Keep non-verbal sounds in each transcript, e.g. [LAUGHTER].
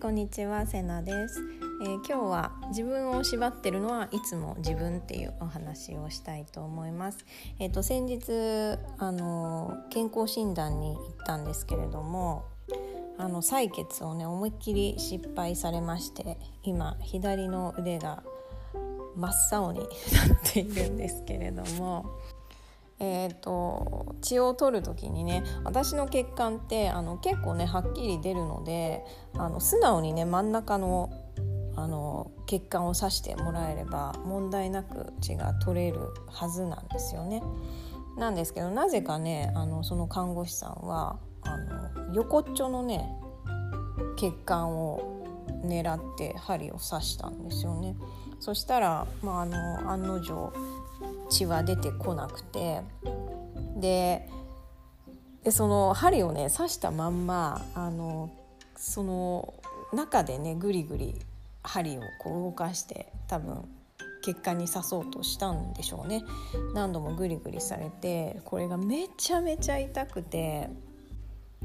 こんにちはせなです、えー、今日は自分を縛ってるのはいつも自分っていうお話をしたいと思います。えっ、ー、と先日あの健康診断に行ったんですけれどもあの採血をね思いっきり失敗されまして今左の腕が真っ青になっているんですけれどもえーと、血を取る時にね私の血管ってあの結構ねはっきり出るのであの素直にね真ん中のあの血管を刺してもらえれば問題なく血が取れるはずなんですよね。なんですけどなぜかねあのその看護師さんはあの横っちょのね血管を狙って針を刺したんですよね。そしたら、まあ、あの案の定血は出てこなくて。でその針をね刺したまんまあのその中でねぐりぐり針をこう動かして多分血管に刺そうとしたんでしょうね。何度もグリグリされてこれがめちゃめちゃ痛くて。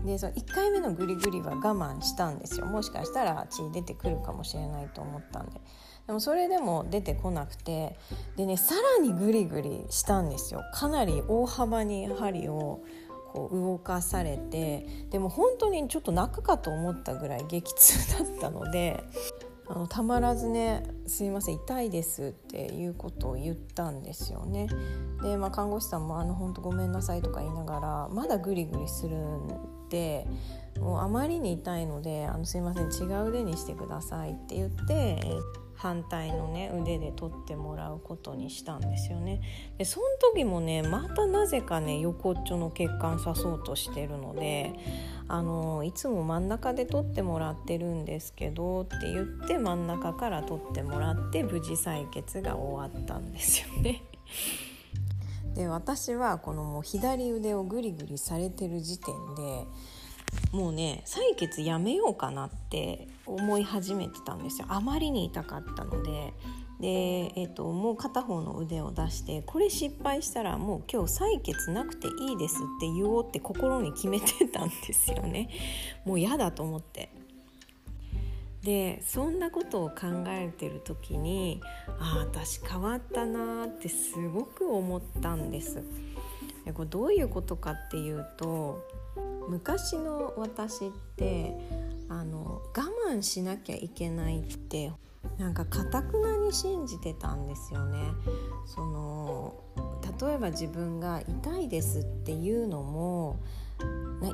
でその1回目のグリグリは我慢したんですよ。もしかしたら血出てくるかもしれないと思ったんで。でもそれでも出てこなくてでねさらにグリグリしたんですよかなり大幅に針をこう動かされてでも本当にちょっと泣くかと思ったぐらい激痛だったのであのたまらずね「すいません痛いです」っていうことを言ったんですよね。で、まあ、看護師さんも「あの本当ごめんなさい」とか言いながらまだグリグリするんでもうあまりに痛いので「あのすいません違う腕にしてください」って言って反対のね腕で取ってもらうことにしたんですよね。でその時もねまたなぜかね横っちょの血管刺そうとしてるのであのいつも真ん中で取ってもらってるんですけどって言って真ん中から取ってもらって無事採血が終わったんですよね。で私はこのもう左腕をグリグリされてる時点でもうね採血やめようかなって思い始めてたんですよ。あまりに痛かったので。で、えーと、もう片方の腕を出してこれ失敗したらもう今日採血なくていいですって言おうって心に決めてたんですよね。[LAUGHS] もう嫌だと思って。でそんなことを考えてる時にああ私変わったなってすごく思ったんです。これどういうことかっていうと昔の私って慢しなきゃいけないってなんかかたくなに信じてたんですよね。その例えば自分が痛いですっていうのも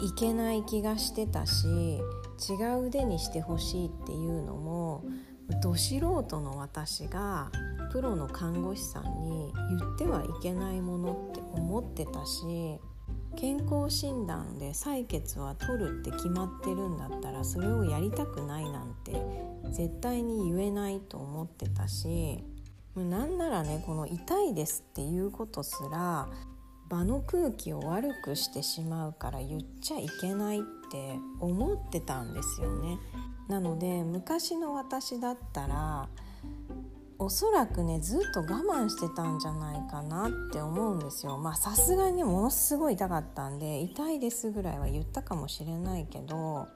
いけない気がしてたし違う腕にしてほしいっていうのもど素人の私がプロの看護師さんに言ってはいけないものって思ってたし健康診断で採血は取るって決まってるんだったらそれをやりたくないなんて絶対に言えないと思ってたしなんならねこの「痛いです」っていうことすら場の空気を悪くしてしまうから言っちゃいけないって思ってたんですよね。なので昔の私だったらおそらくねずっと我慢してたんじゃないかなって思うんですよまあさすがにものすごい痛かったんで痛いですぐらいは言ったかもしれないけど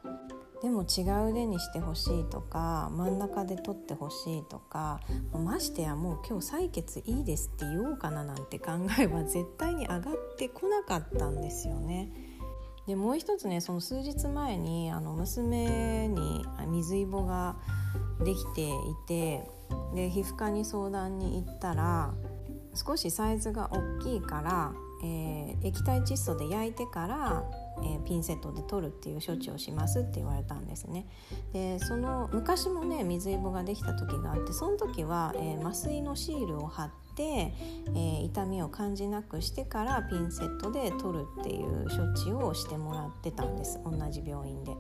でも違う腕にしてほしいとか真ん中で取ってほしいとかましてやもう今日採血いいですって言おうかななんて考えは [LAUGHS] 絶対に上がってこなかったんですよね。でもう一つねその数日前にあの娘に水イボができていてで皮膚科に相談に行ったら少しサイズが大きいから、えー、液体窒素で焼いてから、えー、ピンセットで取るっていう処置をしますって言われたんですね。でその昔もね水イボができた時があってその時は、えー、麻酔のシールを貼って、えー、痛みを感じなくしてからピンセットで取るっていう処置をしてもらってたんです同じ病院で。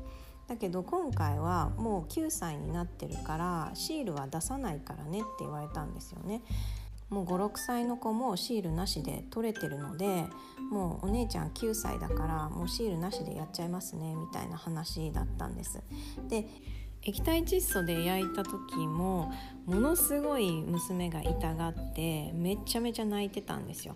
だけど今回はもう9歳になってるからシールは出さないからねって言われたんですよね。もう56歳の子もシールなしで取れてるのでもうお姉ちゃん9歳だからもうシールなしでやっちゃいますねみたいな話だったんです。で液体窒素で焼いた時もものすごい娘が痛がってめちゃめちゃ泣いてたんですよ。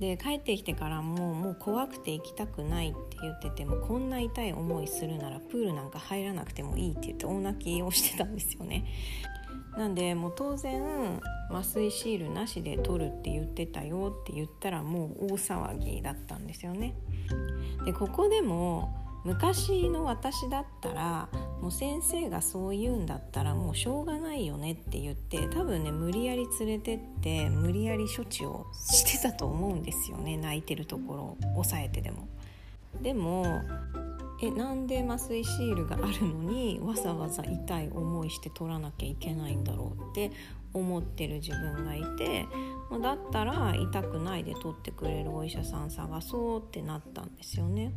で帰ってきてからももう怖くて行きたくないって言っててもこんな痛い思いするならプールなんか入らなくてもいいって言って大泣きをしてたんですよね。[LAUGHS] なんでもう当然麻酔シールなしで取るって言ってたよって言ったらもう大騒ぎだったんですよね。でここでも昔の私だったらもう先生がそう言うんだったらもうしょうがないよねって言って多分ね無理やり連れてって無理やり処置をしてたと思うんですよね泣いてるところを抑えてでも。でもえなんで麻酔シールがあるのにわざわざ痛い思いして取らなきゃいけないんだろうって思ってる自分がいてだったら痛くないで取ってくれるお医者さん探そうってなったんですよね。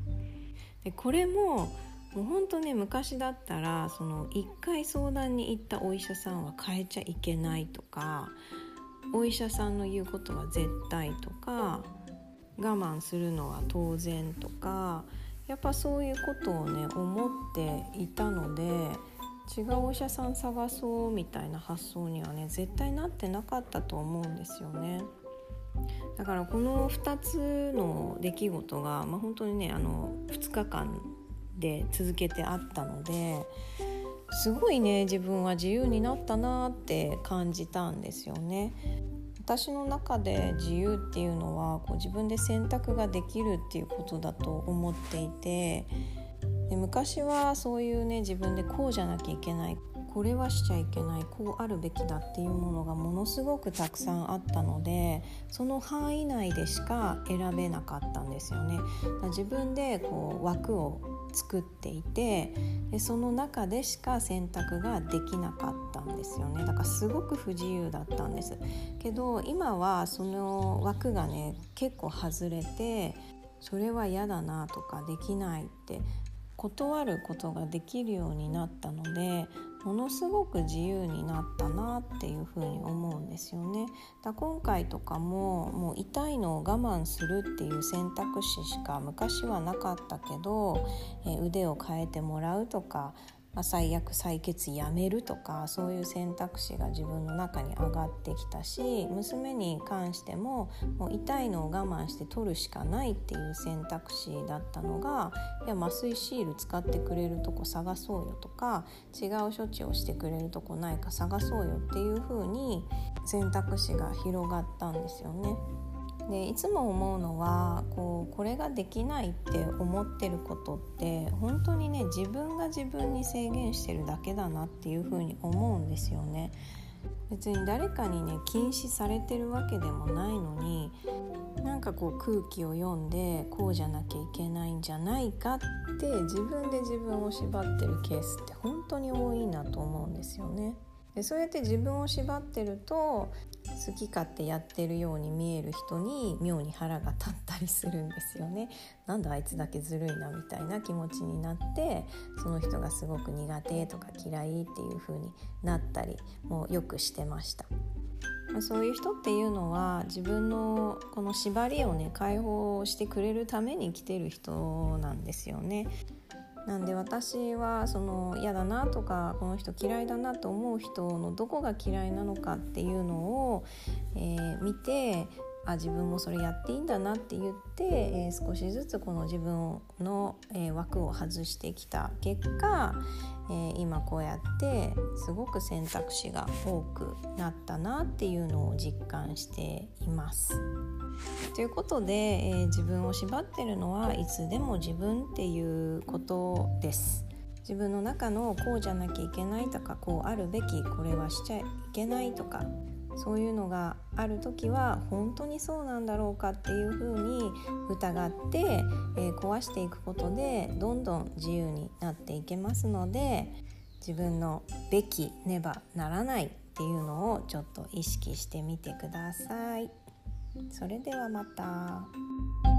でこれももう本当ね昔だったらその1回相談に行ったお医者さんは変えちゃいけないとかお医者さんの言うことは絶対とか我慢するのは当然とかやっぱそういうことをね思っていたので違うお医者さん探そうみたいな発想にはね絶対なってなかったと思うんですよね。だからこの2つの出来事が、まあ、本当にねあの2日間で続けてあったのですごいね自分は自由になったなって感じたんですよね。私の中で自由っていうのはこう自分で選択ができるっていうことだと思っていてで昔はそういうね自分でこうじゃなきゃいけないこれはしちゃいけないこうあるべきだっていうものがものすごくたくさんあったのでその範囲内でしか選べなかったんですよね。自分でこう枠を作っていてでその中でしか選択ができなかったんですよねだからすごく不自由だったんですけど今はその枠がね結構外れてそれは嫌だなとかできないって断ることができるようになったのでものすごく自由になったなっていうふうに思うんですよね。だ今回とかももう痛いのを我慢するっていう選択肢しか昔はなかったけど、え腕を変えてもらうとかまあ、最悪採血やめるとかそういう選択肢が自分の中に上がってきたし娘に関してももう痛いのを我慢して取るしかないっていう選択肢だったのがいや麻酔シール使ってくれるとこ探そうよとか違う処置をしてくれるとこないか探そうよっていう風に選択肢が広がったんですよね。でいつも思うのはこうこれができないって思ってることって本当にね自分が自分に制限してるだけだなっていうふうに思うんですよね。別に誰かにね禁止されてるわけでもないのになんかこう空気を読んでこうじゃなきゃいけないんじゃないかって自分で自分を縛ってるケースって本当に多いなと思うんですよね。でそうやって自分を縛ってると好き勝手やってるように見える人に妙に腹が立ったりするんですよね。なんだあいつだけずるいなみたいな気持ちになってその人がすごく苦手とか嫌いっていう風になったりもよくしてました。そういう人っていうのは自分のこの縛りをね解放してくれるために来てる人なんですよね。なんで私はその嫌だなとかこの人嫌いだなと思う人のどこが嫌いなのかっていうのを、えー、見てあ自分もそれやっていいんだなって言って、えー、少しずつこの自分の、えー、枠を外してきた結果、え、今こうやってすごく選択肢が多くなったなっていうのを実感しています。ということで、えー、自分を縛ってるのはいつでも自分っていうことです。自分の中のこうじゃなきゃいけないとかこうあるべきこれはしちゃいけないとかそういうのがある時は本当にそうなんだろうかっていうふうに疑って、えー、壊していくことでどんどん自由になっていけますので自分のべきねばならないっていうのをちょっと意識してみてください。それではまた。